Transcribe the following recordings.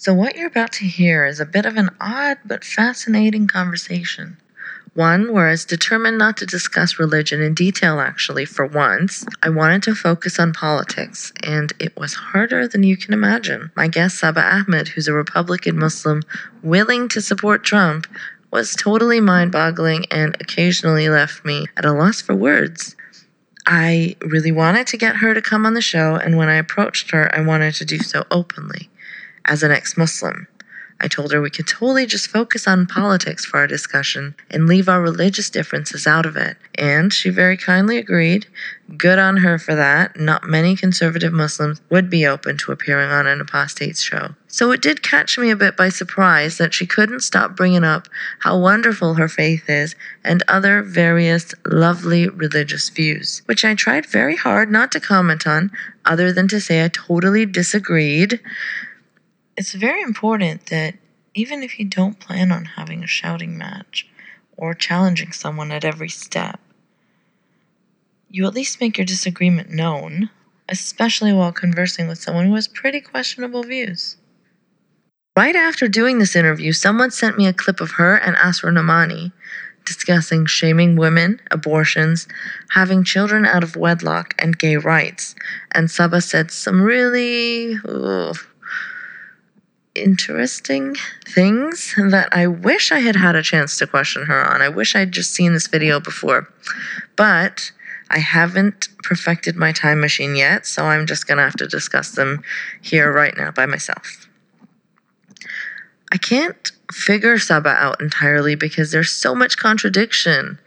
So, what you're about to hear is a bit of an odd but fascinating conversation. One where I was determined not to discuss religion in detail, actually, for once. I wanted to focus on politics, and it was harder than you can imagine. My guest, Saba Ahmed, who's a Republican Muslim willing to support Trump, was totally mind boggling and occasionally left me at a loss for words. I really wanted to get her to come on the show, and when I approached her, I wanted to do so openly as an ex Muslim. I told her we could totally just focus on politics for our discussion and leave our religious differences out of it. And she very kindly agreed. Good on her for that. Not many conservative Muslims would be open to appearing on an apostate's show. So it did catch me a bit by surprise that she couldn't stop bringing up how wonderful her faith is and other various lovely religious views, which I tried very hard not to comment on, other than to say I totally disagreed it's very important that even if you don't plan on having a shouting match or challenging someone at every step, you at least make your disagreement known, especially while conversing with someone who has pretty questionable views. Right after doing this interview, someone sent me a clip of her and Asra Nomani discussing shaming women, abortions, having children out of wedlock, and gay rights. And Saba said some really ugh, interesting things that I wish I had had a chance to question her on. I wish I'd just seen this video before. But I haven't perfected my time machine yet, so I'm just going to have to discuss them here right now by myself. I can't figure Saba out entirely because there's so much contradiction.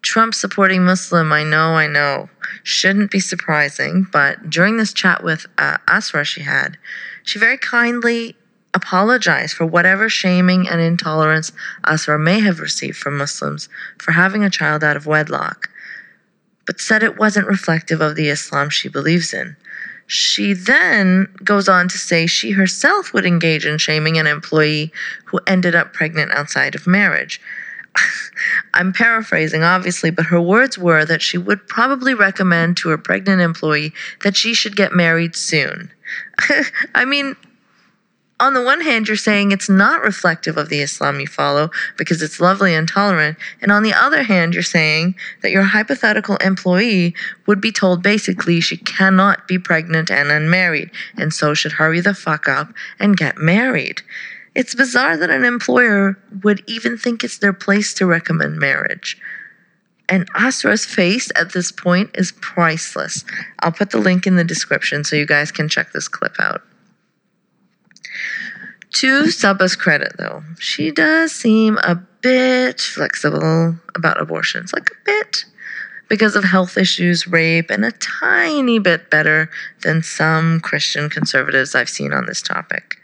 Trump supporting Muslim, I know, I know. Shouldn't be surprising, but during this chat with uh, Asra she had, she very kindly apologize for whatever shaming and intolerance Asra may have received from Muslims for having a child out of wedlock, but said it wasn't reflective of the Islam she believes in. She then goes on to say she herself would engage in shaming an employee who ended up pregnant outside of marriage. I'm paraphrasing, obviously, but her words were that she would probably recommend to her pregnant employee that she should get married soon. I mean, on the one hand, you're saying it's not reflective of the Islam you follow because it's lovely and tolerant. And on the other hand, you're saying that your hypothetical employee would be told basically she cannot be pregnant and unmarried, and so should hurry the fuck up and get married. It's bizarre that an employer would even think it's their place to recommend marriage. And Asra's face at this point is priceless. I'll put the link in the description so you guys can check this clip out. To Saba's credit, though, she does seem a bit flexible about abortions, like a bit, because of health issues, rape, and a tiny bit better than some Christian conservatives I've seen on this topic.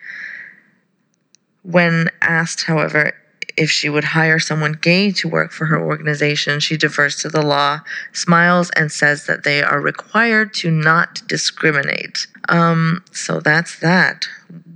When asked, however, if she would hire someone gay to work for her organization, she defers to the law, smiles, and says that they are required to not discriminate. Um, so that's that.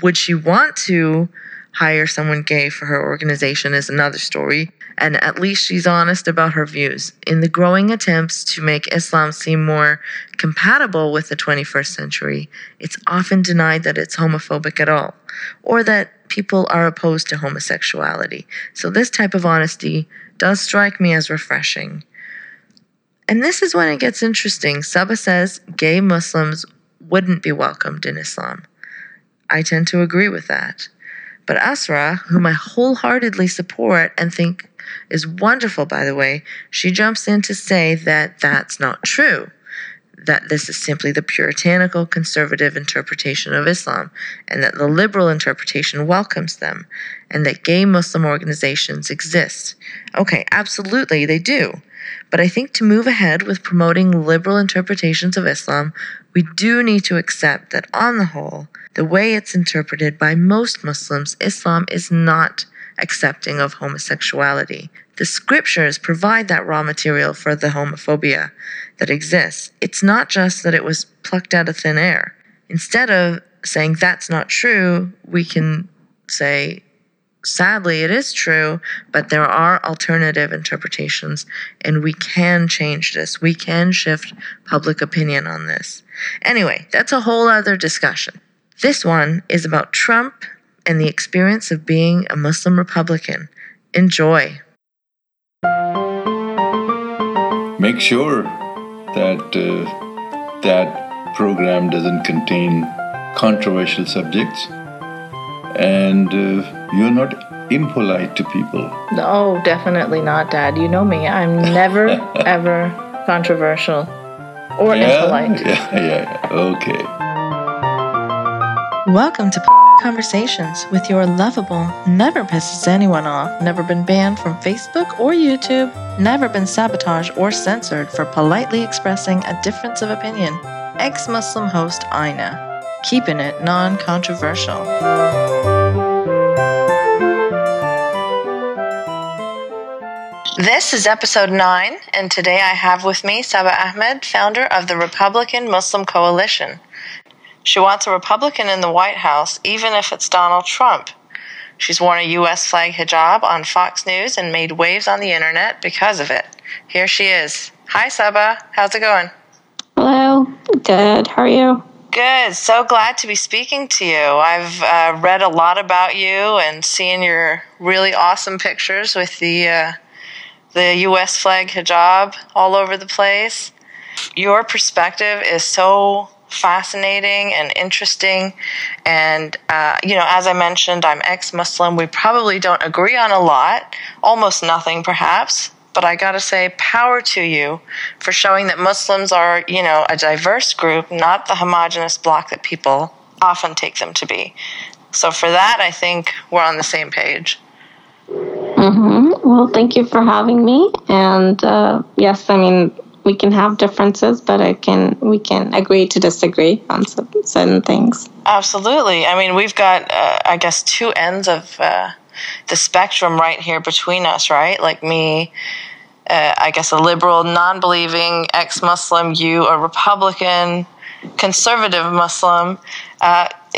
Would she want to hire someone gay for her organization is another story, and at least she's honest about her views. In the growing attempts to make Islam seem more compatible with the 21st century, it's often denied that it's homophobic at all, or that people are opposed to homosexuality. So, this type of honesty does strike me as refreshing. And this is when it gets interesting. Saba says gay Muslims wouldn't be welcomed in Islam. I tend to agree with that. But Asra, whom I wholeheartedly support and think is wonderful, by the way, she jumps in to say that that's not true, that this is simply the puritanical conservative interpretation of Islam, and that the liberal interpretation welcomes them, and that gay Muslim organizations exist. Okay, absolutely, they do. But I think to move ahead with promoting liberal interpretations of Islam, we do need to accept that, on the whole, the way it's interpreted by most Muslims, Islam is not accepting of homosexuality. The scriptures provide that raw material for the homophobia that exists. It's not just that it was plucked out of thin air. Instead of saying that's not true, we can say sadly, it is true, but there are alternative interpretations, and we can change this. We can shift public opinion on this. Anyway, that's a whole other discussion. This one is about Trump and the experience of being a Muslim Republican. Enjoy. Make sure that uh, that program doesn't contain controversial subjects and uh, you're not impolite to people. No, definitely not, Dad. You know me. I'm never, ever controversial or yeah? impolite. Yeah, yeah, yeah. okay. Welcome to Conversations with your lovable, never pisses anyone off, never been banned from Facebook or YouTube, never been sabotaged or censored for politely expressing a difference of opinion. Ex Muslim host Eiynah, keeping it non controversial. This is episode 9, and today I have with me Saba Ahmed, founder of the Republican Muslim Coalition. She wants a Republican in the White House, even if it's Donald Trump. She's worn a U.S. flag hijab on Fox News and made waves on the internet because of it. Here she is. Hi, Saba. How's it going? Hello. Good. How are you? Good. So glad to be speaking to you. I've uh, read a lot about you and seen your really awesome pictures with the. Uh, the US flag hijab all over the place. Your perspective is so fascinating and interesting. And, uh, you know, as I mentioned, I'm ex Muslim. We probably don't agree on a lot, almost nothing perhaps. But I gotta say, power to you for showing that Muslims are, you know, a diverse group, not the homogenous block that people often take them to be. So for that, I think we're on the same page. Mm-hmm. Well, thank you for having me. And uh, yes, I mean we can have differences, but I can we can agree to disagree on some, certain things. Absolutely. I mean, we've got uh, I guess two ends of uh, the spectrum right here between us, right? Like me. Uh, I guess a liberal, non-believing ex-Muslim, you a Republican, conservative Muslim.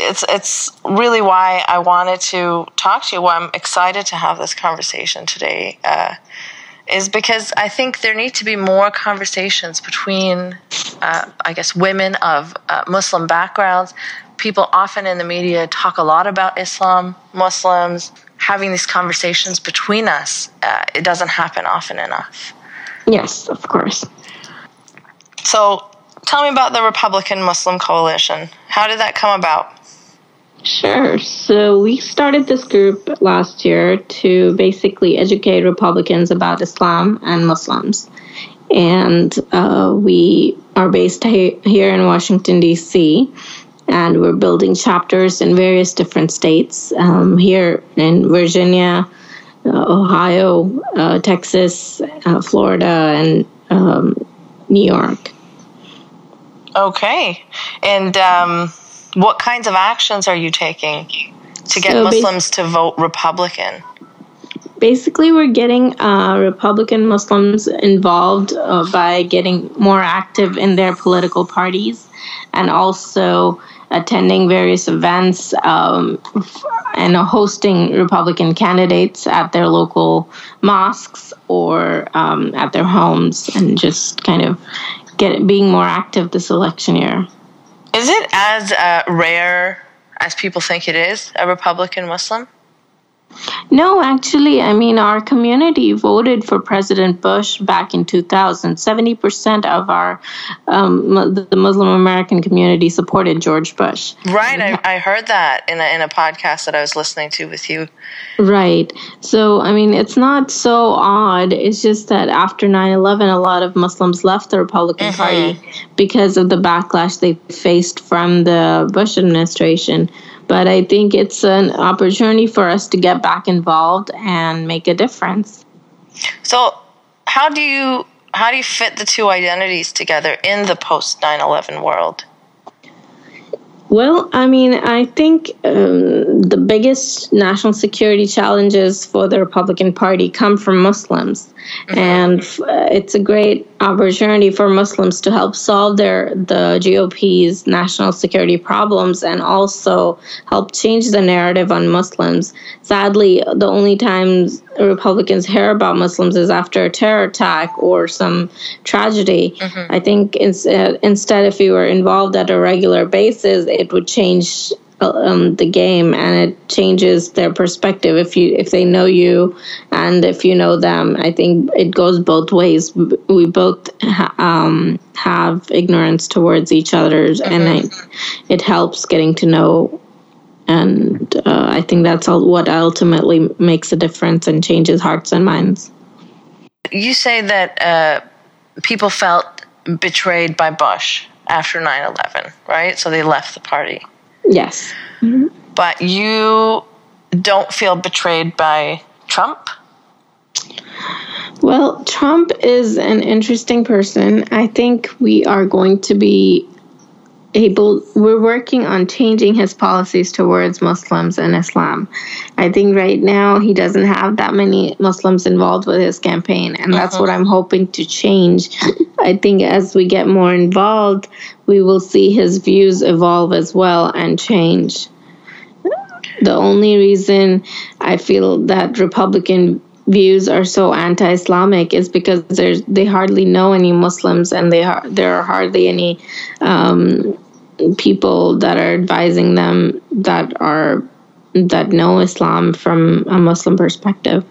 It's it's really why I wanted to talk to you. Why I'm excited to have this conversation today. Uh, is because I think there need to be more conversations between, uh, I guess, women of uh, Muslim backgrounds. People often in the media talk a lot about Islam, Muslims. Having these conversations between us, uh, it doesn't happen often enough. Yes, of course. So, tell me about the Republican Muslim Coalition. How did that come about? Sure. So we started this group last year to basically educate Republicans about Islam and Muslims. And uh, we are based he- here in Washington, D.C., and we're building chapters in various different states um, here in Virginia, uh, Ohio, uh, Texas, uh, Florida, and um, New York. Okay. And um, what kinds of actions are you taking to get so Muslims to vote Republican? Basically, we're getting uh, Republican Muslims involved uh, by getting more active in their political parties and also attending various events um, and hosting Republican candidates at their local mosques or um, at their homes and just kind of get being more active this election year. Is it as uh, rare as people think it is, a Republican Muslim? No, actually, I mean, our community voted for President Bush back in 2000. 70% of our, um, the Muslim American community supported George Bush. Right, I, I heard that in a, in a podcast that I was listening to with you. Right. So, I mean, it's not so odd. It's just that after 9 11, a lot of Muslims left the Republican mm-hmm. Party because of the backlash they faced from the Bush administration but I think it's an opportunity for us to get back involved and make a difference. So, how do you how do you fit the two identities together in the post 9/11 world? Well, I mean, I think um, the biggest national security challenges for the Republican Party come from Muslims, mm-hmm. and uh, it's a great opportunity for Muslims to help solve their the GOP's national security problems and also help change the narrative on Muslims. Sadly, the only times Republicans hear about Muslims is after a terror attack or some tragedy. Mm-hmm. I think uh, instead, if you were involved at a regular basis, it would change um, the game and it changes their perspective if you if they know you and if you know them i think it goes both ways we both ha- um, have ignorance towards each other and it, it helps getting to know and uh, i think that's all what ultimately makes a difference and changes hearts and minds You say that uh, people felt betrayed by Bush after 9 11, right? So they left the party. yes But you don't feel betrayed by Trump? Well, Trump is an interesting person. I think we are going to be able, we're working on changing his policies towards Muslims and Islam. I think right now he doesn't have that many Muslims involved with his campaign, and that's uh-huh. what I'm hoping to change. I think as we get more involved, we will see his views evolve as well and change. The only reason I feel that Republican views are so anti-Islamic is because there's they hardly know any Muslims and they har- there are hardly any um, people that are advising them that are that know Islam from a Muslim perspective.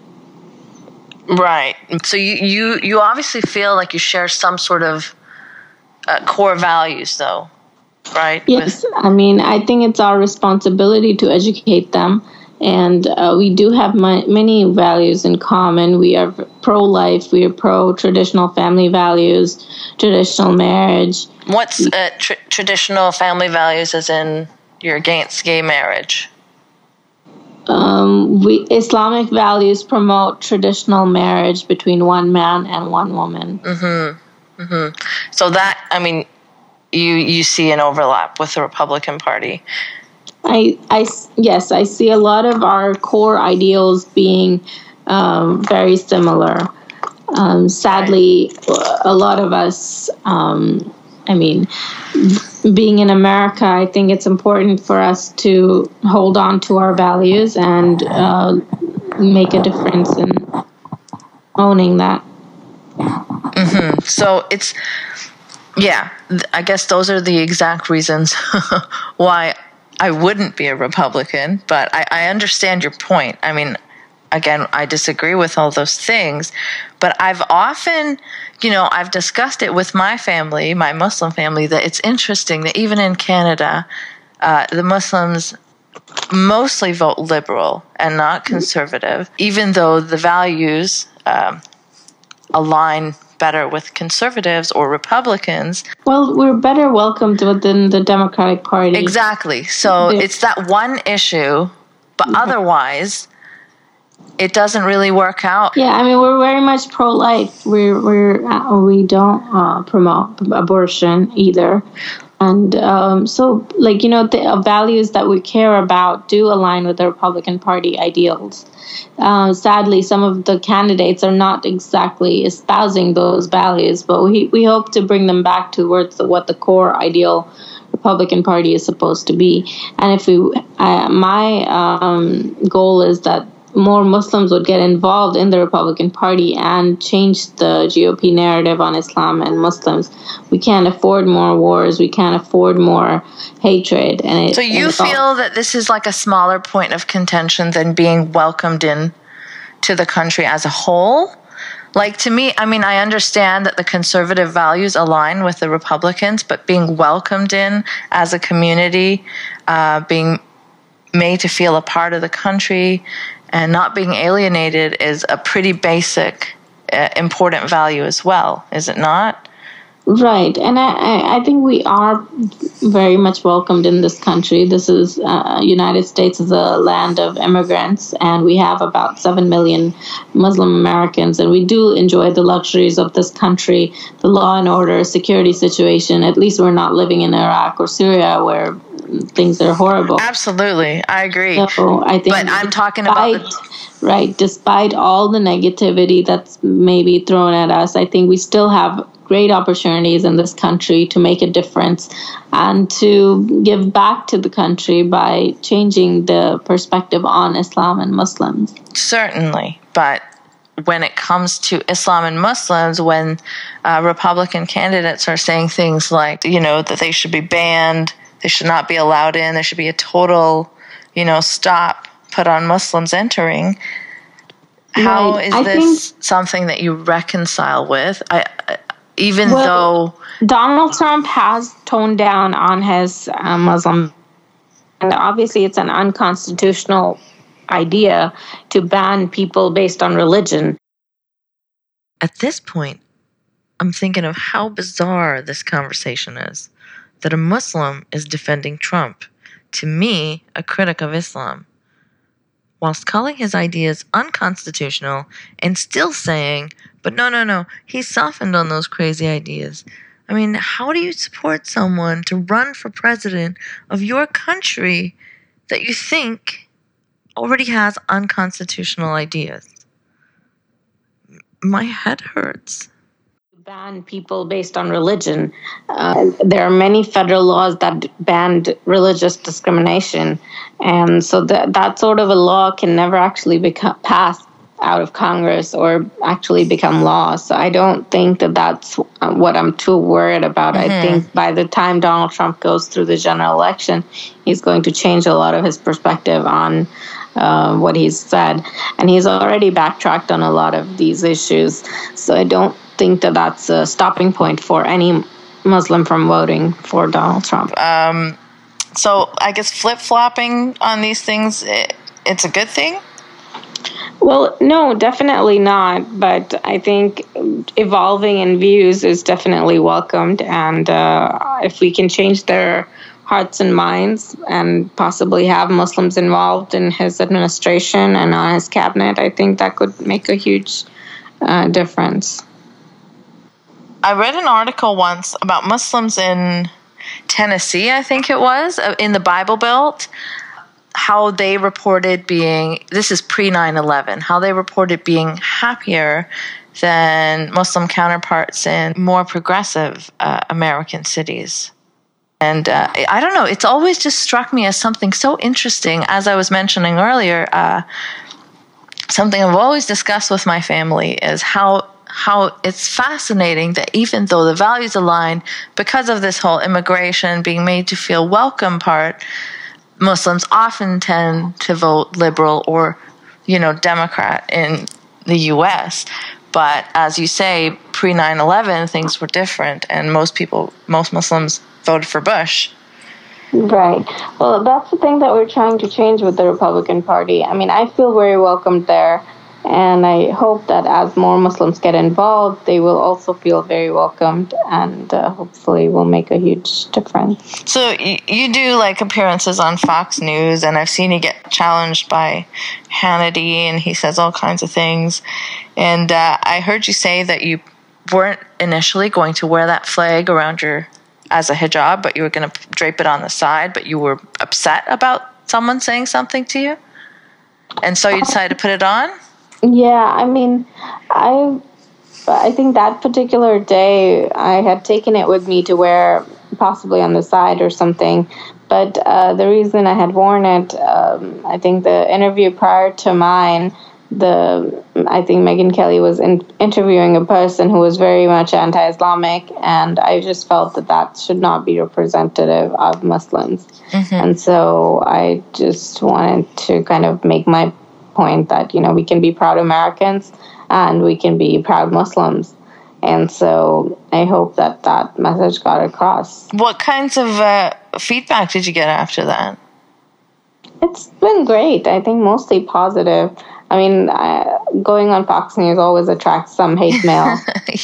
Right. So you, you, you obviously feel like you share some sort of uh, core values, though, right? Yes, I mean, I think it's our responsibility to educate them. And uh, we do have my, many values in common. We are pro life, we are pro traditional family values, traditional marriage. What's uh, tr- traditional family values, as in you're against gay marriage? Um, we Islamic values promote traditional marriage between one man and one woman. So that, I mean, you you see an overlap with the Republican Party. I, I, yes, I see a lot of our core ideals being um, very similar. Um, sadly, a lot of us, um, I mean, being in America, I think it's important for us to hold on to our values and uh, make a difference in owning that. So it's, yeah, I guess those are the exact reasons why I wouldn't be a Republican, but I, I understand your point. I mean, again, I disagree with all those things, but I've often, you know, I've discussed it with my family, my Muslim family, that it's interesting that even in Canada, uh, the Muslims mostly vote liberal and not conservative, even though the values um, align better with conservatives or Republicans. Well, we're better welcomed within the Democratic Party. Exactly. So Yeah. it's that one issue, but otherwise, it doesn't really work out. Yeah, I mean we're very much pro-life. We're we're uh, we don't uh, promote abortion either, and um, so like you know the uh, values that we care about do align with the Republican Party ideals. Uh, sadly, some of the candidates are not exactly espousing those values, but we we hope to bring them back towards the, what the core ideal Republican Party is supposed to be. And if we, uh, my um, goal is that more Muslims would get involved in the Republican Party and change the GOP narrative on Islam and Muslims. We can't afford more wars. We can't afford more hatred. And it, So and you all- feel that this is like a smaller point of contention than being welcomed in to the country as a whole? Like to me, I mean, I understand that the conservative values align with the Republicans, but being welcomed in as a community, uh, being made to feel a part of the country, and not being alienated is a pretty basic, uh, important value as well, is it not? Right, and I, I- think we are very much welcomed in this country. This is uh, United States is a land of immigrants, and we have about seven million Muslim Americans, and we do enjoy the luxuries of this country, the law and order, security situation. At least we're not living in Iraq or Syria where things are horrible. Absolutely, I agree. So I think, But I'm talking about the- right. Despite all the negativity that's maybe thrown at us, I think we still have great opportunities in this country to make a difference and to give back to the country by changing the perspective on Islam and Muslims. Certainly, but when it comes to Islam and Muslims, when uh, Republican candidates are saying things like, you know, that they should be banned they should not be allowed in. There should be a total, you know, stop put on Muslims entering. How Right. is I this something that you reconcile with? I, I even Well- though Donald Trump has toned down on his uh, Muslim, and obviously it's an unconstitutional idea to ban people based on religion. at this point, I'm thinking of how bizarre this conversation is. That a Muslim is defending Trump, to me, a critic of Islam, whilst calling his ideas unconstitutional and still saying, but no, no, no, he softened on those crazy ideas. I mean, how do you support someone to run for president of your country that you think already has unconstitutional ideas? My head hurts. Ban people based on religion. Uh, there are many federal laws that ban religious discrimination, and so that that sort of a law can never actually become passed out of Congress or actually become law. So I don't think that that's uh, what I'm too worried about. I think by the time Donald Trump goes through the general election, he's going to change a lot of his perspective on uh, what he's said. And he's already backtracked on a lot of these issues. So I don't think that that's a stopping point for any Muslim from voting for Donald Trump. Um, so I guess flip flopping on these things, it, it's a good thing. Well, no, definitely not. But I think evolving in views is definitely welcomed. And uh, if we can change their hearts and minds and possibly have Muslims involved in his administration and on his cabinet, I think that could make a huge uh, difference. I read an article once about Muslims in Tennessee, I think it was, uh, in the Bible Belt, how they reported being, this is pre 9 11, how they reported being happier than Muslim counterparts in more progressive uh, American cities. And uh, I don't know, it's always just struck me as something so interesting, as I was mentioning earlier. Uh, something I've always discussed with my family is how how it's fascinating that even though the values align because of this whole immigration being made to feel welcome part, Muslims often tend to vote liberal or, you know, Democrat in the US. But as you say, pre 9 11, things were different, and most people, most Muslims voted for Bush. Right. Well, that's the thing that we're trying to change with the Republican Party. I mean, I feel very welcomed there, and I hope that as more Muslims get involved, they will also feel very welcomed, and uh, hopefully, will make a huge difference. So you, you do like appearances on Fox News, and I've seen you get challenged by Hannity, and he says all kinds of things. And uh, I heard you say that you weren't initially going to wear that flag around your as a hijab, but you were going to drape it on the side, but you were upset about someone saying something to you, and so you decided to put it on. Yeah, I mean, I I think that particular day I had taken it with me to wear possibly on the side or something. But uh, the reason I had worn it, um, I think the interview prior to mine, the I think Megyn Kelly was in, interviewing a person who was very much anti-Islamic, and I just felt that that should not be representative of Muslims. And so I just wanted to kind of make my point that you know we can be proud Americans and we can be proud Muslims, and so I hope that that message got across. What kinds of uh, feedback did you get after that? It's been great. I think mostly positive. I mean, I, going on Fox News always attracts some hate mail,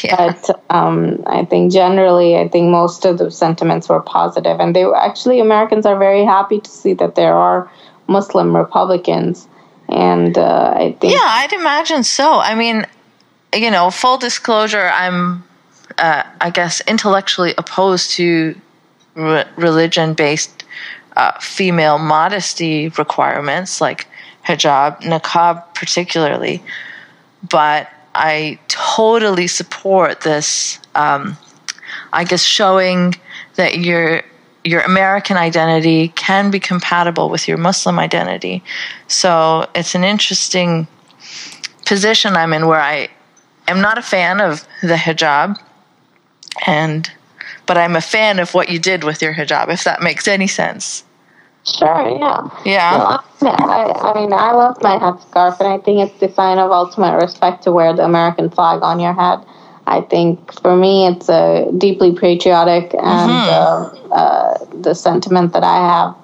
yeah. but um, I think generally, I think most of the sentiments were positive, and they were actually Americans are very happy to see that there are Muslim Republicans, and uh, I think Yeah, I'd imagine so. I mean, you know, full disclosure, I'm, uh, I guess, intellectually opposed to re- religion based uh, female modesty requirements like hijab, niqab, particularly. But I totally support this, um, I guess, showing that your your American identity can be compatible with your Muslim identity. So it's an interesting position I'm in where I am not a fan of the hijab and but I'm a fan of what you did with your hijab, if that makes any sense. Sure, yeah. Yeah. Well, I, I mean, I love my headscarf, and I think it's the sign of ultimate respect to wear the American flag on your head. I think for me, it's a deeply patriotic, and Mm-hmm. uh, uh, the sentiment that I have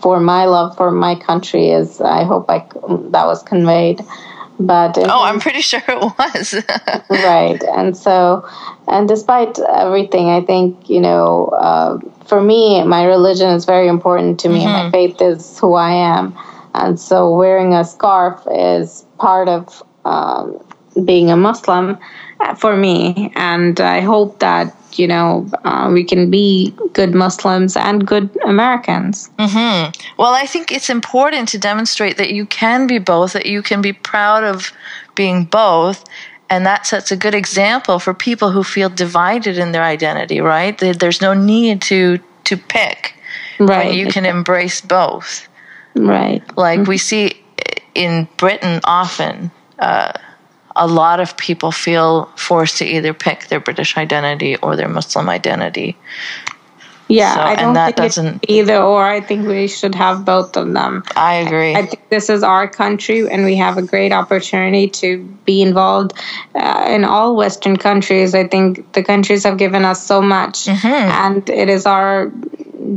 for my love for my country is, I hope I, c- that was conveyed. But Oh, I'm pretty sure it was. right and so and despite everything i think you know uh, for me my religion is very important to me. And my faith is who i am. And so wearing a scarf is part of um, being a muslim uh, for me. And i hope that you know uh, we can be good muslims and good americans. Well, I think it's important to demonstrate that you can be both, that you can be proud of being both. And that sets a good example for people who feel divided in their identity, right? There's no need to to pick. right You can embrace both. right Like we see in Britain often, uh, a lot of people feel forced to either pick their British identity or their Muslim identity. Yeah So- i don't that think doesn't- either or i think we should have both of them I agree. I think this is our country, and we have a great opportunity to be involved uh, in all Western countries. I think the countries have given us so much, and it is our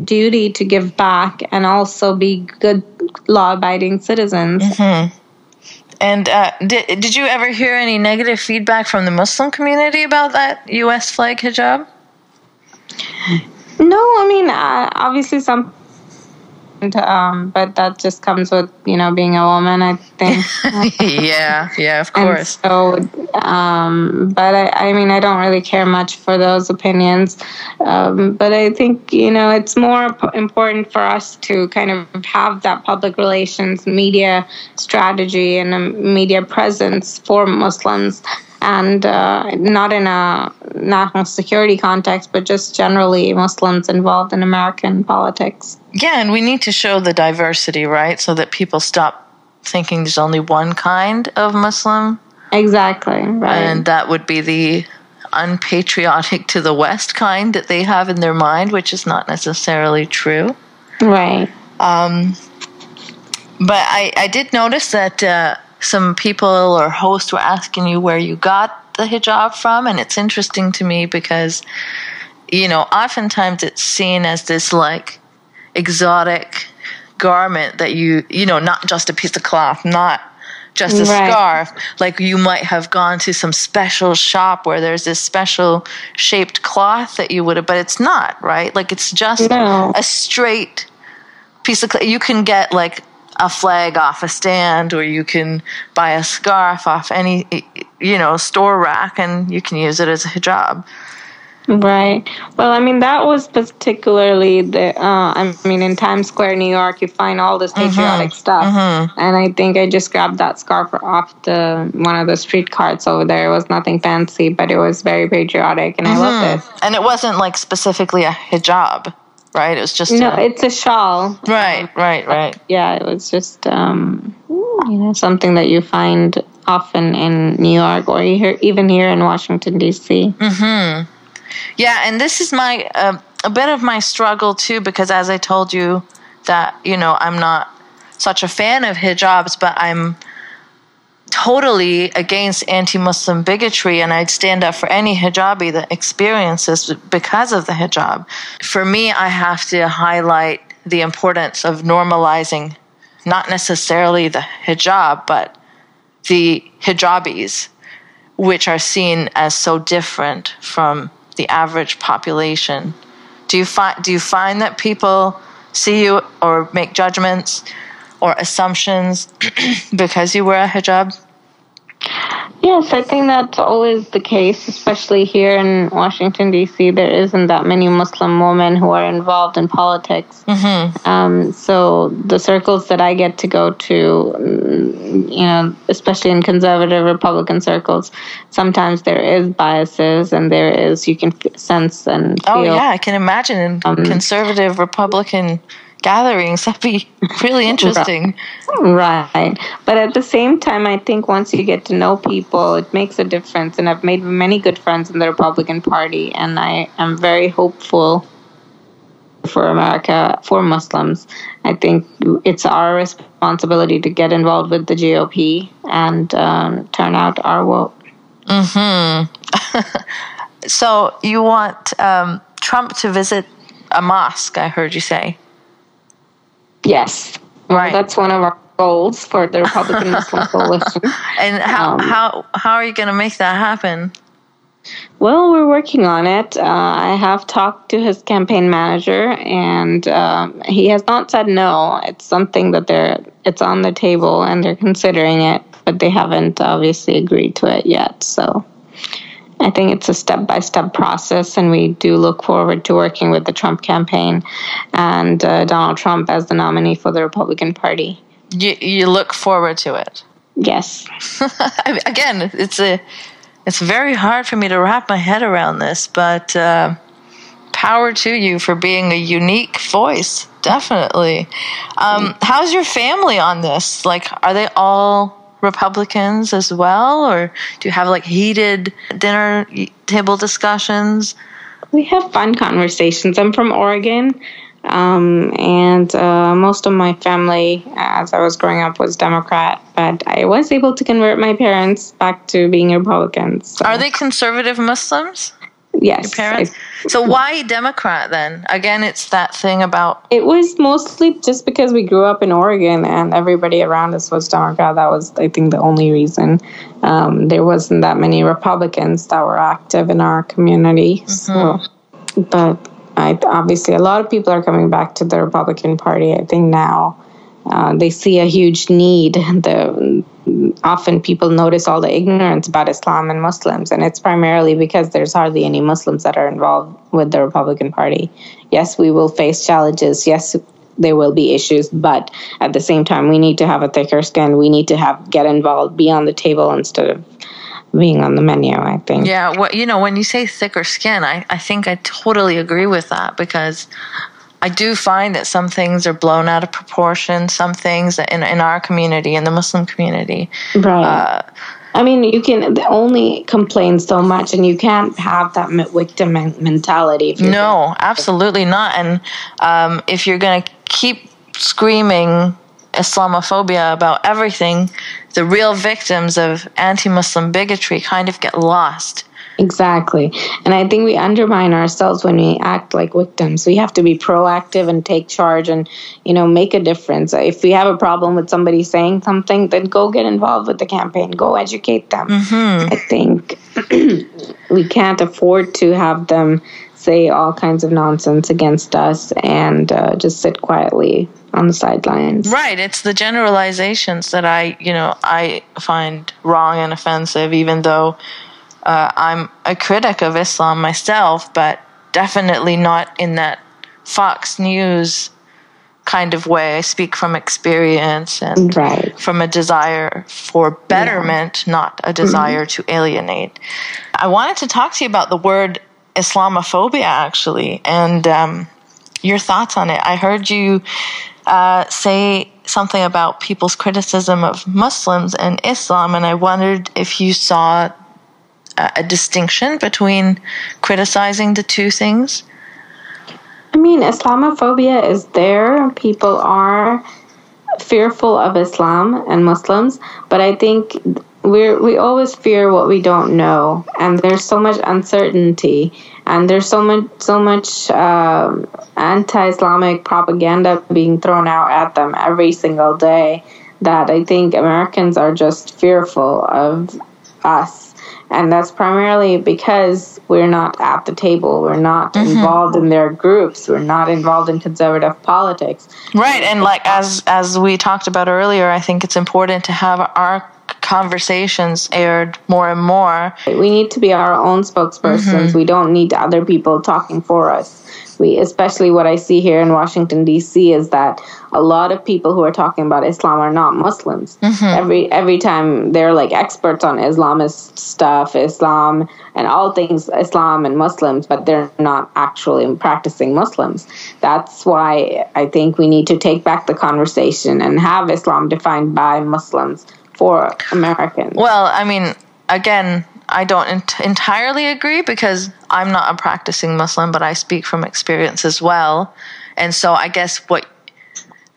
duty to give back and also be good law abiding citizens. And uh, did, did you ever hear any negative feedback from the Muslim community about that U.S. flag hijab? No, I mean, uh, obviously some. Um, but that just comes with you know being a woman. I think. yeah, yeah, of And course. so, um, but I, I mean, I don't really care much for those opinions. Um, but I think, you know, it's more important for us to kind of have that public relations, media strategy, and a media presence for Muslims. And uh, not in a national security context, but just generally Muslims involved in American politics. Yeah, and we need to show the diversity, right? So that people stop thinking there's only one kind of Muslim, Exactly. Right. and that would be the unpatriotic to the West kind that they have in their mind, which is not necessarily true. right. Um, but I, I did notice that uh, some people or hosts were asking you where you got the hijab from, and it's interesting to me because, you know, oftentimes it's seen as this like exotic garment that you, you know, not just a piece of cloth, not just a Right. scarf. Like you might have gone to some special shop where there's this special shaped cloth that you would have, but it's not, right? Like it's just No. a straight piece of cloth. You can get like a flag off a stand, or you can buy a scarf off any, you know, store rack, and you can use it as a hijab. Right. Well, I mean, that was particularly the. Uh, I mean, in Times Square, New York, you find all this mm-hmm. patriotic stuff, mm-hmm. and I think I just grabbed that scarf off the one of the street carts over there. It was nothing fancy, but it was very patriotic, and I loved mm-hmm. it. And it wasn't like specifically a hijab, right? It was just No, a, it's a shawl. right, right, right. Yeah, it was just um, you know something that you find often in New York or here, even here in Washington D.C. Yeah, and this is my uh, a bit of my struggle too, because as I told you, that you know I'm not such a fan of hijabs, but I'm totally against anti-Muslim bigotry, and I'd stand up for any hijabi that experiences because of the hijab. For me, I have to highlight the importance of normalizing, not necessarily the hijab, but the hijabis which are seen as so different from the average population. Do you find do you find that people see you or make judgments or assumptions because you wear a hijab? Yes, I think that's always the case, especially here in Washington, D.C. There isn't that many Muslim women who are involved in politics. Um, so the circles that I get to go to, mm, you know, especially in conservative Republican circles, sometimes there is biases and there is, you can sense and feel. Oh yeah, I can imagine in conservative Republican gatherings. That'd be really interesting. Right. But at the same time, I think once you get to know people, it makes a difference. And I've made many good friends in the Republican Party, and I am very hopeful for America, for Muslims. I think it's our responsibility to get involved with the GOP and um, turn out our vote. Hmm. so you want um, Trump to visit a mosque? I heard you say. Yes. Well, Right. that's one of our goals for the Republican Muslim Coalition. And how Um, how how are you going to make that happen? Well, we're working on it. Uh, I have talked to his campaign manager, and um, he has not said no. It's something that they're it's on the table, and they're considering it, but they haven't obviously agreed to it yet. So, I think it's a step by step process, and we do look forward to working with the Trump campaign and uh, Donald Trump as the nominee for the Republican Party. You you look forward to it. Yes. Again, it's a it's very hard for me to wrap my head around this, but uh, power to you for being a unique voice. Definitely. Um, how's your family on this? Like, are they all Republicans as well, or do you have like heated dinner table discussions? We have fun conversations. I'm from Oregon, um, and uh, most of my family, as I was growing up, was Democrat. But I was able to convert my parents back to being Republicans. So, Are they conservative Muslims? Yes. Parents. I- So why Democrat then? Again, it's that thing about it was mostly just because we grew up in Oregon and everybody around us was Democrat. That was, I think, the only reason. Um, there wasn't that many Republicans that were active in our community. So, but I, obviously, a lot of people are coming back to the Republican Party. I think now uh, they see a huge need. The often people notice all the ignorance about Islam and Muslims, and it's primarily because there's hardly any Muslims that are involved with the Republican Party. Yes, we will face challenges. Yes, there will be issues, but at the same time, we need to have a thicker skin. We need to have get involved, be on the table instead of being on the menu. I think. Yeah, well, you know, when you say thicker skin, I, I think I totally agree with that because I do find that some things are blown out of proportion. Some things in in our community, in the Muslim community, Right. uh, I mean, you can only complain so much, and you can't have that victim mentality. If no, absolutely not. And um, if you're going to keep screaming Islamophobia about everything, the real victims of anti-Muslim bigotry kind of get lost. Exactly. And I think we undermine ourselves when we act like victims. We have to be proactive and take charge and, you know, make a difference. If we have a problem with somebody saying something, then go get involved with the campaign. Go educate them. I think we can't afford to have them say all kinds of nonsense against us and uh, just sit quietly on the sidelines. Right. It's the generalizations that I, you know, I find wrong and offensive, even though uh, I'm a critic of Islam myself, but definitely not in that Fox News kind of way. I speak from experience and Right. from a desire for betterment, not a desire to alienate. I wanted to talk to you about the word Islamophobia, actually, and um, your thoughts on it. I heard you uh, say something about people's criticism of Muslims and Islam, and I wondered if you saw a, distinction between criticizing the two things. I mean, Islamophobia is there. People are fearful of Islam and Muslims, but I think we're we always fear what we don't know, and there's so much uncertainty, and there's so much so much um, anti-Islamic propaganda being thrown out at them every single day that I think Americans are just fearful of us. And that's primarily because we're not at the table. We're not mm-hmm. involved in their groups. We're not involved in conservative politics. Right, and like as as we talked about earlier, I think it's important to have our conversations aired more and more. We need to be our own spokespersons. Mm-hmm. We don't need other people talking for us. We especially what I see here in Washington D.C. is that a lot of people who are talking about Islam are not Muslims. Mm-hmm. Every every time they're like experts on Islamist stuff, Islam and all things Islam and Muslims, but they're not actually practicing Muslims. That's why I think we need to take back the conversation and have Islam defined by Muslims for Americans. Well, I mean, again, I don't ent- entirely agree because I'm not a practicing Muslim, but I speak from experience as well. And so I guess what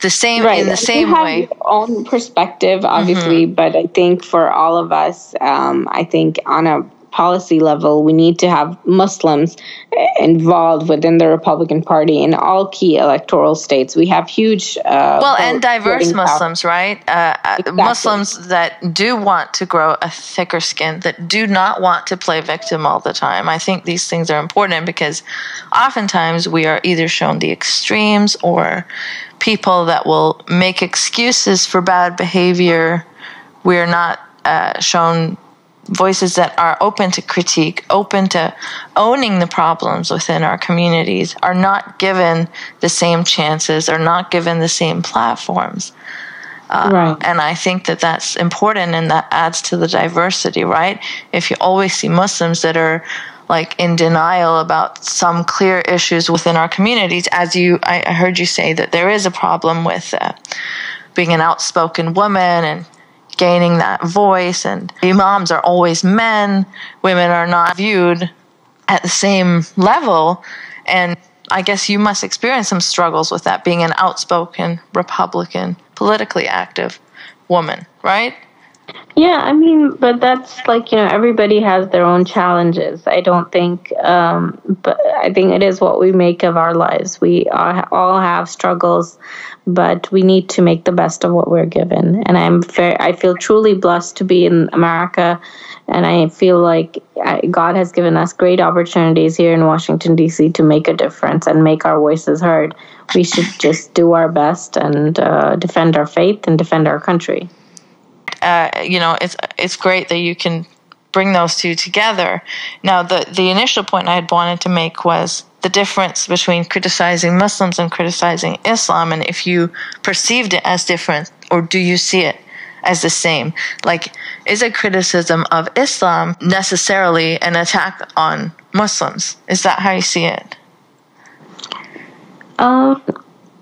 the same right. in the same you have way. Your own perspective, obviously, mm-hmm. but I think for all of us, um, I think on a policy level, we need to have Muslims involved within the Republican Party in all key electoral states. We have huge. Uh, well, and diverse Muslims, power. right? Uh, uh, exactly. Muslims that do want to grow a thicker skin, that do not want to play victim all the time. I think these things are important because oftentimes we are either shown the extremes or people that will make excuses for bad behavior. We are not uh, shown voices that are open to critique, open to owning the problems within our communities, are not given the same chances, are not given the same platforms. Uh, right. And I think that that's important and that adds to the diversity, right? If you always see Muslims that are like in denial about some clear issues within our communities, as you, I heard you say that there is a problem with uh, being an outspoken woman and gaining that voice. And imams are always men, women are not viewed at the same level. And I guess you must experience some struggles with that being an outspoken Republican, politically active woman, right? Yeah, I mean, but that's like, you know, everybody has their own challenges. I don't think, um, but I think it is what we make of our lives. We all have struggles, but we need to make the best of what we're given. And I'm I feel truly blessed to be in America. And I feel like God has given us great opportunities here in Washington, D.C. to make a difference and make our voices heard. We should just do our best and uh, defend our faith and defend our country uh, you know, it's it's great that you can bring those two together. Now, the the initial point I had wanted to make was the difference between criticizing Muslims and criticizing Islam, and if you perceived it as different, or do you see it as the same? Like, is a criticism of Islam necessarily an attack on Muslims? Is that how you see it? Um,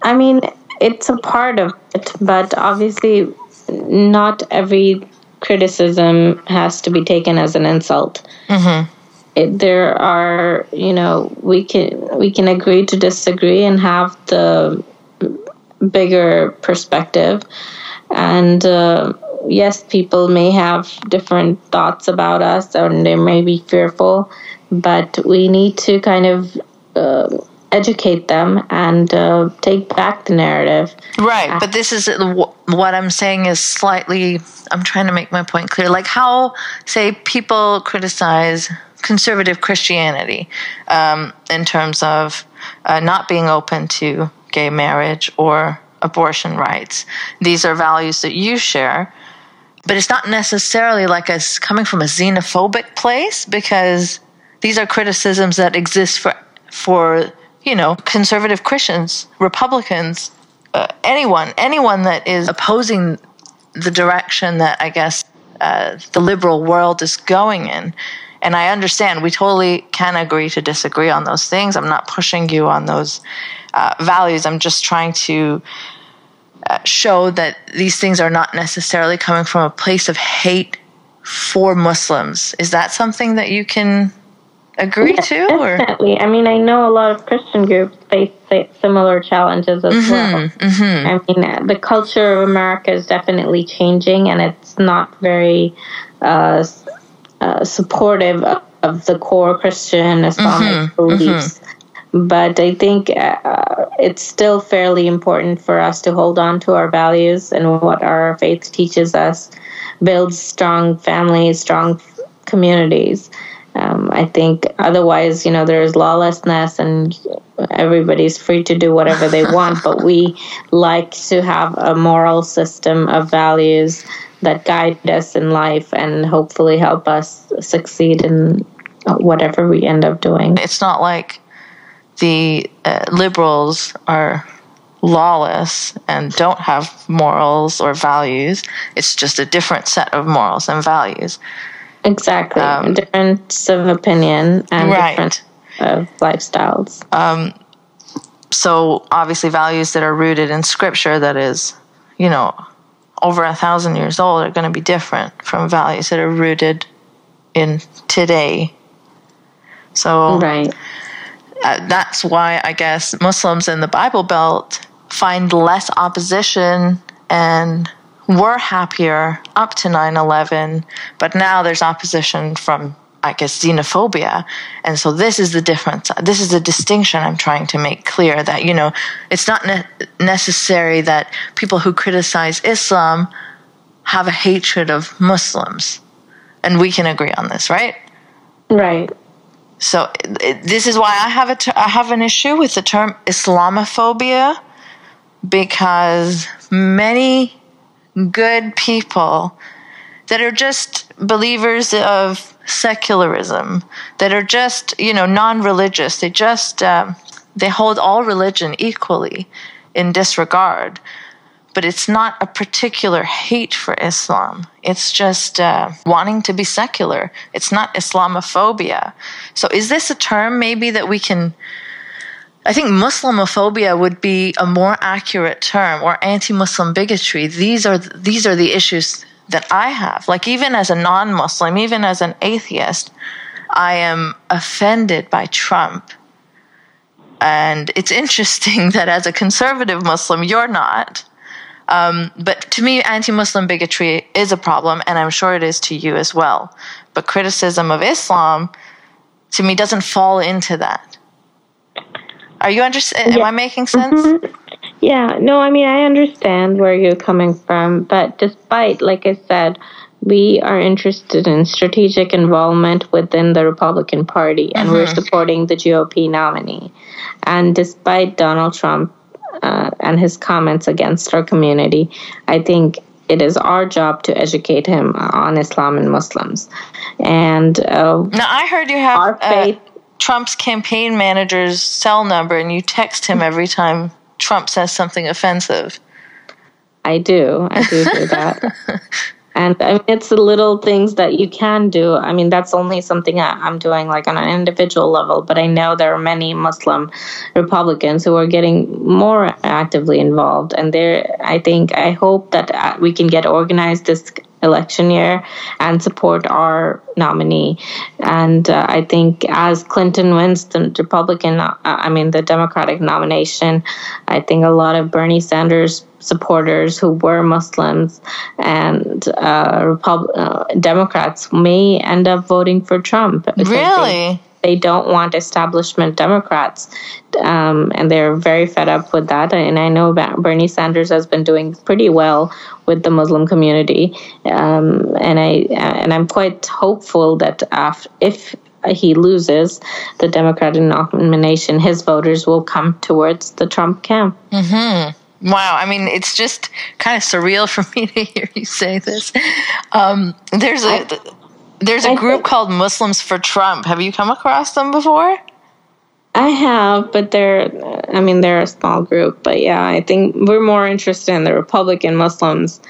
I mean, it's a part of it, but obviously not every criticism has to be taken as an insult. Mm-hmm. It, there are, you know, we can we can agree to disagree and have the bigger perspective. And uh, yes, people may have different thoughts about us, or they may be fearful, but we need to kind of. Uh, educate them and uh, take back the narrative. Right, but this is what I'm saying is slightly. I'm trying to make my point clear. Like how, say, people criticize conservative Christianity um, in terms of uh, not being open to gay marriage or abortion rights. These are values that you share. But it's not necessarily like us coming from a xenophobic place because these are criticisms that exist for for you know, conservative Christians, Republicans, uh, anyone, anyone that is opposing the direction that I guess uh, the liberal world is going in. And I understand we totally can agree to disagree on those things. I'm not pushing you on those uh, values. I'm just trying to uh, show that these things are not necessarily coming from a place of hate for Muslims. Is that something that you can agree yes, to? Definitely. Or? I mean, I know a lot of Christian groups face similar challenges as mm-hmm, well. Mm-hmm. I mean, the culture of America is definitely changing, and it's not very uh, uh, supportive of, of, the core Christian Islamic mm-hmm, beliefs. Mm-hmm. But I think uh, it's still fairly important for us to hold on to our values and what our faith teaches us, builds strong families, strong communities. Um, I think otherwise, you know, there's lawlessness and everybody's free to do whatever they want, but we like to have a moral system of values that guide us in life and hopefully help us succeed in whatever we end up doing. It's not like the uh, liberals are lawless and don't have morals or values. It's just a different set of morals and values. Exactly. Um, difference of opinion and right. different of lifestyles. Um, so obviously values that are rooted in scripture that is, you know, over a thousand years old are going to be different from values that are rooted in today. So right. Uh, that's why I guess Muslims in the Bible Belt find less opposition and were happier up to 9 11, but now there's opposition from, I guess, xenophobia. And so this is the difference. This is the distinction I'm trying to make clear that, you know, it's not ne- necessary that people who criticize Islam have a hatred of Muslims. And we can agree on this, right? Right. So it, this is why I have a ter- I have an issue with the term Islamophobia because many good people that are just believers of secularism, that are just you know non-religious, they just um, they hold all religion equally in disregard. But it's not a particular hate for Islam. It's just uh, wanting to be secular. It's not Islamophobia. So, is this a term maybe that we can I think Muslimophobia would be a more accurate term, or anti-Muslim bigotry. These are these are the issues that I have. Like even as a non-Muslim, even as an atheist, I am offended by Trump. And it's interesting that as a conservative Muslim, you're not. Um, but to me, anti Muslim bigotry is a problem, and I'm sure it is to you as well. But criticism of Islam, to me, doesn't fall into that. Are you understand? Yeah. Am I making sense? Mm-hmm. Yeah. No, I mean I understand where you're coming from, but despite, like I said, we are interested in strategic involvement within the Republican Party, and mm-hmm. we're supporting the GOP nominee. And despite Donald Trump uh, and his comments against our community, I think it is our job to educate him on Islam and Muslims. And uh, now I heard you have our uh, faith. Uh, Trump's campaign manager's cell number and you text him every time Trump says something offensive. I do. I do do that. and I mean, it's the little things that you can do. I mean, that's only something I'm doing like on an individual level, but I know there are many Muslim Republicans who are getting more actively involved. And there, I think, I hope that uh, we can get organized this election year and support our nominee. And uh, I think as Clinton wins the Republican, uh, I mean, the Democratic nomination, I think a lot of Bernie Sanders supporters who were Muslims and uh, Repub- uh, Democrats may end up voting for Trump. Really? They don't want establishment Democrats, um, and they're very fed up with that. And I know Bernie Sanders has been doing pretty well with the Muslim community, um, and I and I'm quite hopeful that after, if he loses the Democratic nomination, his voters will come towards the Trump camp. Mm-hmm. Wow, I mean, it's just kind of surreal for me to hear you say this. Um, there's a. There's a I group think, called Muslims for Trump. Have you come across them before? I have, but they're, I mean, they're a small group. But yeah, I think we're more interested in the Republican Muslims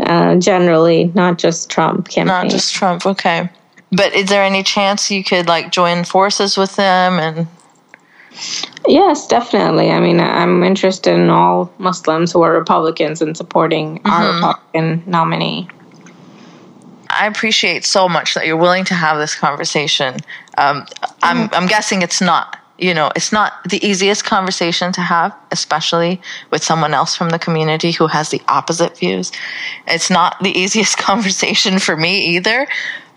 uh, generally, not just Trump campaign. Not just Trump, okay. But is there any chance you could like join forces with them and? Yes, definitely. I mean, I'm interested in all Muslims who are Republicans and supporting mm-hmm. our Republican nominee. I appreciate so much that you're willing to have this conversation. Um, I'm, mm-hmm. I'm guessing it's not, you know, it's not the easiest conversation to have, especially with someone else from the community who has the opposite views. It's not the easiest conversation for me either,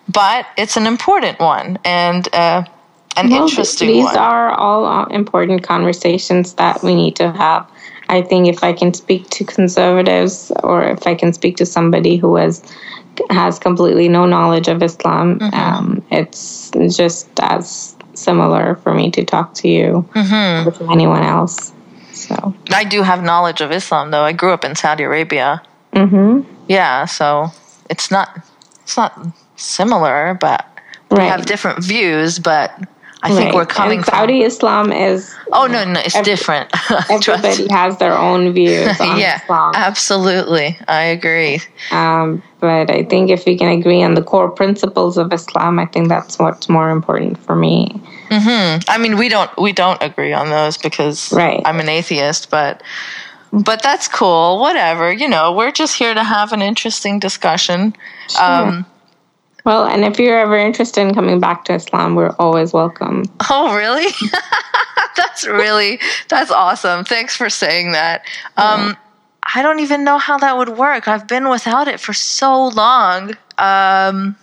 but it's an important one and uh, an interesting these one. These are all uh, important conversations that we need to have. I think if I can speak to conservatives or if I can speak to somebody who has has completely no knowledge of Islam. Mm-hmm. Um, it's just as similar for me to talk to you mm-hmm. or to anyone else. So I do have knowledge of Islam, though. I grew up in Saudi Arabia. Mm-hmm. Yeah, so it's not it's not similar, but we have different views. But I think Right. we're coming And from. Saudi Islam is oh no, no, it's Every- different. Everybody has their own views on yeah, Islam. absolutely. I agree. Um, but I think if we can agree on the core principles of Islam, I think that's what's more important for me. hmm I mean, we don't we don't agree on those because Right. I'm an atheist, but but that's cool. Whatever, you know, we're just here to have an interesting discussion. Um, Well, and if you're ever interested in coming back to Islam, we're always welcome. oh, really? that's really that's awesome. Thanks for saying that. Um, I don't even know how that would work. I've been without it for so long. Um,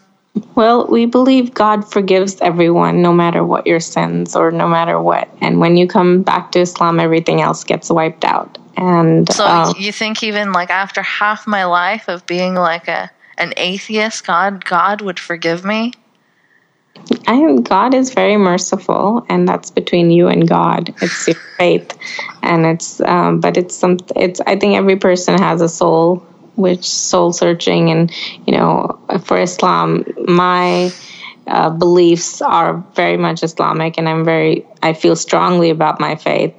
Well, we believe God forgives everyone, no matter what your sins or no matter what. And when you come back to Islam, everything else gets wiped out. And so um, you think even like after half my life of being like a an atheist, God God would forgive me? I God is very merciful, and that's between you and God. It's your faith, and it's um, but it's some. It's I think every person has a soul, which soul searching, and you know, for Islam, my uh, beliefs are very much Islamic, and I'm very. I feel strongly about my faith.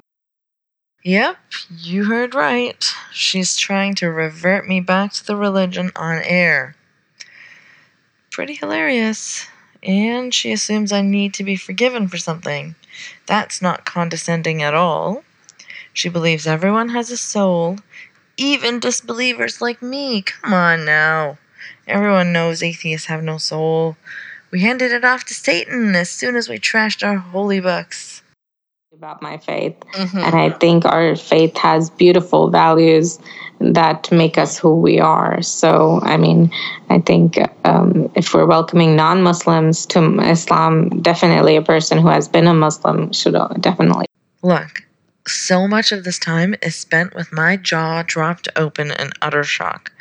Yep, you heard right. She's trying to revert me back to the religion on air. Pretty hilarious. And she assumes I need to be forgiven for something. That's not condescending at all. She believes everyone has a soul, even disbelievers like me. Come on now. Everyone knows atheists have no soul. We handed it off to Satan as soon as we trashed our holy books. About my faith, Mhm. and I think our faith has beautiful values that make us who we are. So, I mean, I think um, if we're welcoming non Muslims to Islam, definitely a person who has been a Muslim should definitely. Look, so much of this time is spent with my jaw dropped open in utter shock,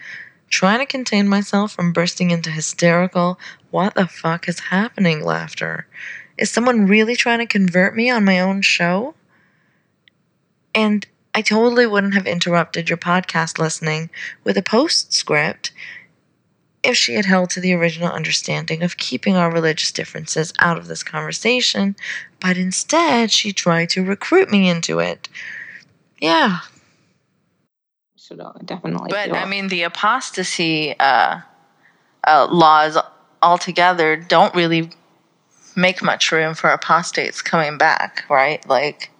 trying to contain myself from bursting into hysterical, what the fuck is happening laughter. Is someone really trying to convert me on my own show? And I totally wouldn't have interrupted your podcast listening with a postscript if she had held to the original understanding of keeping our religious differences out of this conversation, but instead she tried to recruit me into it. Yeah, Should definitely. but feel- I mean, the apostasy uh, uh, laws altogether don't really make much room for apostates coming back, right? Like,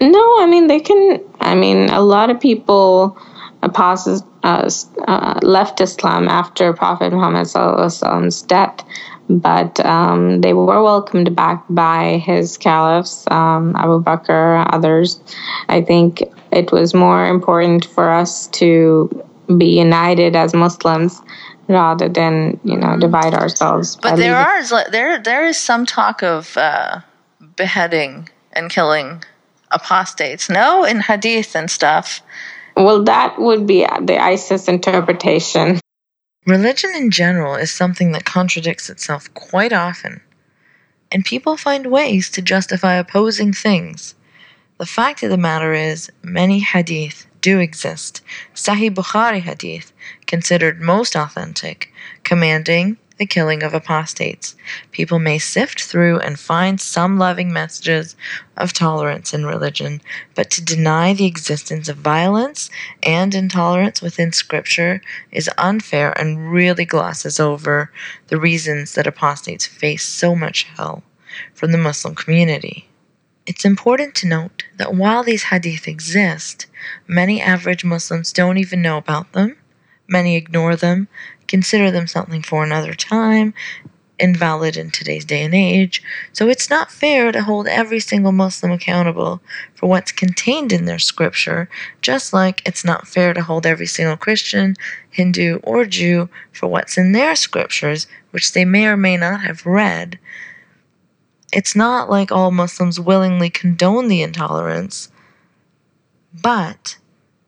No, I mean they can. I mean, a lot of people apostate, uh, uh, left Islam after Prophet Muhammad's death, but um, they were welcomed back by his caliphs, um, Abu Bakr, others. I think it was more important for us to be united as Muslims rather than you know divide ourselves. but there are there there is some talk of uh, beheading and killing apostates. No, in hadith and stuff. Well, that would be the ISIS interpretation. Religion in general is something that contradicts itself quite often, and people find ways to justify opposing things. The fact of the matter is, many hadith do exist. Sahih Bukhari hadith, considered most authentic, commanding the killing of apostates. People may sift through and find some loving messages of tolerance in religion, but to deny the existence of violence and intolerance within Scripture is unfair and really glosses over the reasons that apostates face so much hell from the Muslim community. It's important to note that while these hadith exist, many average Muslims don't even know about them. Many ignore them, consider them something for another time, invalid in today's day and age. So it's not fair to hold every single Muslim accountable for what's contained in their scripture, just like it's not fair to hold every single Christian, Hindu, or Jew for what's in their scriptures, which they may or may not have read. It's not like all Muslims willingly condone the intolerance, but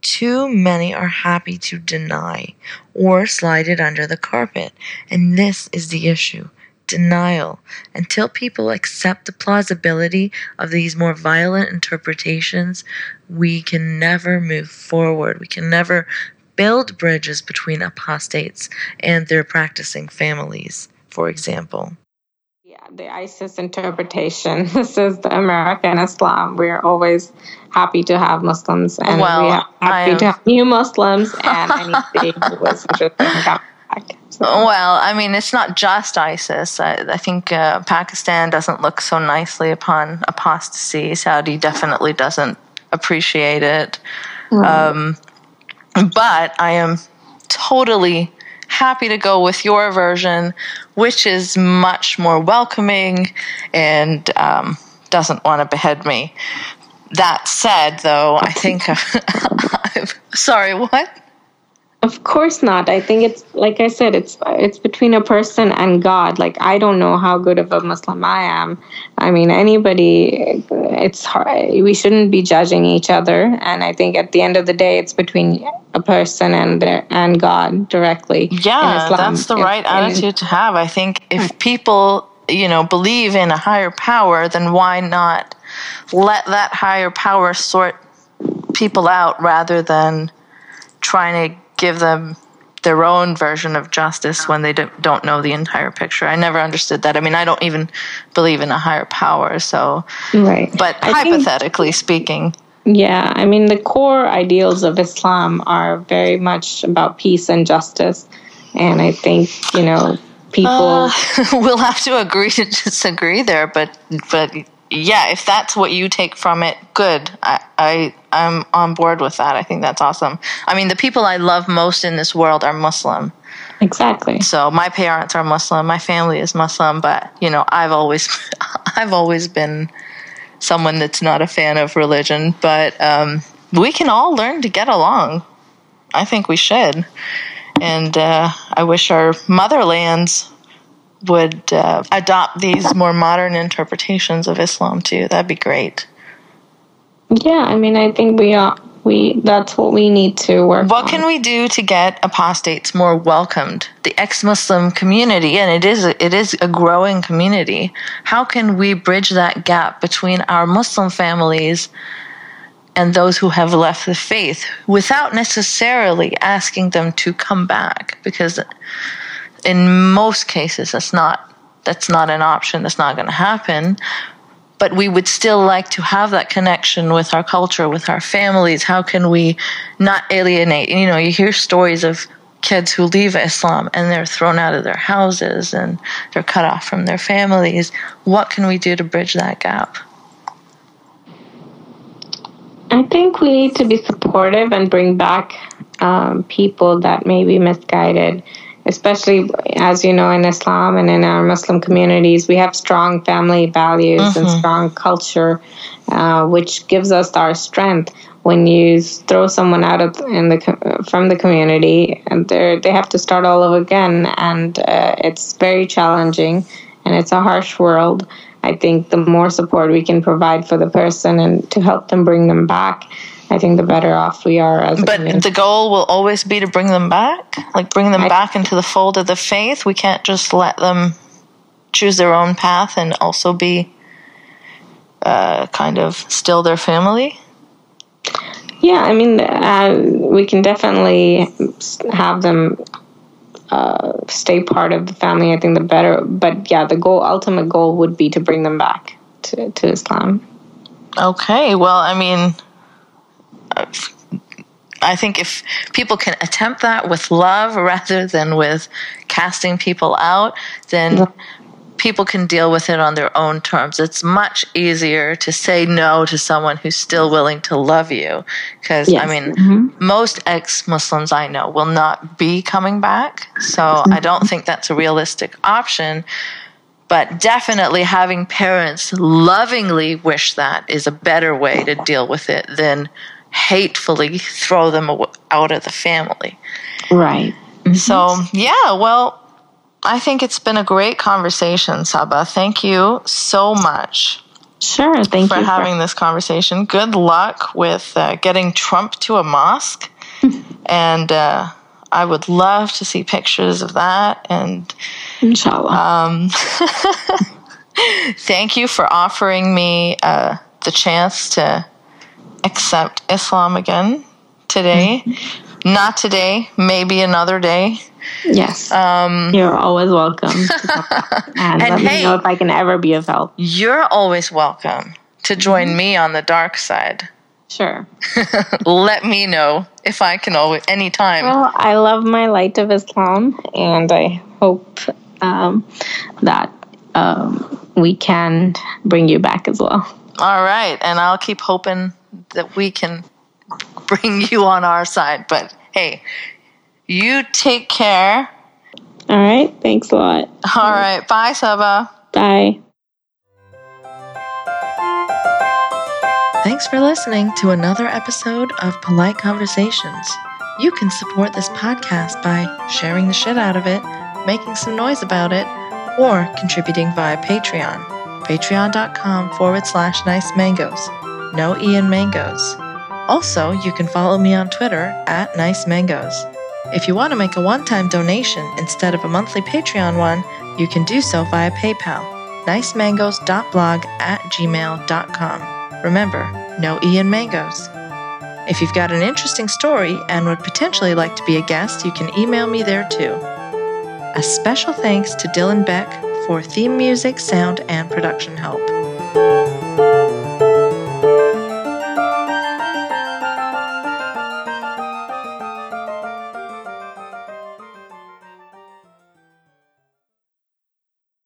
too many are happy to deny or slide it under the carpet. And this is the issue denial. Until people accept the plausibility of these more violent interpretations, we can never move forward. We can never build bridges between apostates and their practicing families, for example. Yeah, the ISIS interpretation. This is the American Islam. We're always happy to have Muslims, and Well, we're happy I to have new Muslims and anything who was interested in coming back. So, Well, I mean, it's not just ISIS. I, I think uh, Pakistan doesn't look so nicely upon apostasy. Saudi definitely doesn't appreciate it. Um, but I am totally happy to go with your version, which is much more welcoming and um, doesn't want to behead me. That said, though, I think I've, sorry, what? Of course not. I think it's like I said, it's it's between a person and God. Like I don't know how good of a Muslim I am. I mean, anybody. It's hard. We shouldn't be judging each other. And I think at the end of the day, it's between a person and their and God directly. Yeah, that's the right in- attitude to have. I think if people, you know, believe in a higher power, then why not let that higher power sort people out rather than trying to give them their own version of justice when they don't don't know the entire picture. I never understood that. I mean, I don't even believe in a higher power, so Right. but I think- hypothetically speaking, Yeah, I mean, the core ideals of Islam are very much about peace and justice. And I think, you know, people. Uh, we'll have to agree to disagree there, but but yeah, if that's what you take from it, good. I, I I'm on board with that. I think that's awesome. I mean, the people I love most in this world are Muslim. exactly. So my parents are Muslim, my family is Muslim, but you know, I've always I've always been someone that's not a fan of religion, but um, we can all learn to get along. I think we should. And uh, I wish our motherlands would uh, adopt these more modern interpretations of Islam too. That'd be great. Yeah, I mean, I think we are. We that's what we need to work. What on. can we do to get apostates more welcomed? The ex-Muslim community, and it is it is a growing community. How can we bridge that gap between our Muslim families and those who have left the faith without necessarily asking them to come back? Because in most cases, that's not that's not an option. That's not going to happen but we would still like to have that connection with our culture, with our families. How can we not alienate? You know, you hear stories of kids who leave Islam and they're thrown out of their houses and they're cut off from their families. What can we do to bridge that gap? I think we need to be supportive and bring back um, people that may be misguided. Especially as you know, in Islam and in our Muslim communities, we have strong family values and strong culture, uh, which gives us our strength. When you throw someone out of in the from the community, and they they have to start all over again, and uh, it's very challenging, and it's a harsh world. I think the more support we can provide for the person and to help them bring them back, I think the better off we are as a But community. the goal will always be to bring them back, like bring them I- back into the fold of the faith. We can't just let them choose their own path and also be uh, kind of still their family. Yeah, I mean, uh, we can definitely have them uh, stay part of the family. I think the better, but yeah, the goal, ultimate goal, would be to bring them back to, to Islam. Okay, well, I mean, I think if people can attempt that with love rather than with casting people out, then. People can deal with it on their own terms. It's much easier to say no to someone who's still willing to love you. Because, I Yes. mean, Mhm. most ex Muslims I know will not be coming back. So I don't think that's a realistic option. But definitely having parents lovingly wish that is a better way to deal with it than hatefully throw them out of the family. Right. So, yeah, well, I think it's been a great conversation, Saba. Thank you so much Sure. Thank you. for you. having this conversation. Good luck with uh, getting Trump to a mosque. and uh, I would love to see pictures of that. And Inshallah. um, thank you for offering me uh, the chance to accept Islam again today. Not today, maybe another day. Yes. Um, You're always welcome. And, And let hey- me know if I can ever be of help. you're always welcome to join Mm-hmm. me on the dark side. Sure. Let me know if I can always anytime. Well, I love my light of Islam, and I hope um, that um, we can bring you back as well. All right, and I'll keep hoping that we can bring you on our side. But hey, you take care. All right. Thanks a lot. All right, bye, Saba. Bye. Thanks for listening to another episode of Polite Conversations. You can support this podcast by sharing the shit out of it, making some noise about it, or contributing via Patreon. Patreon.com forward slash nice mangos. No Ian Mangoes. Also, you can follow me on Twitter at nice mangos. If you want to make a one time donation instead of a monthly Patreon one, you can do so via PayPal. nicemangos.blog at gmail.com. Remember, no E Ian Mangoes. If you've got an interesting story and would potentially like to be a guest, you can email me there too. A special thanks to Dylan Beck for theme music, sound, and production help.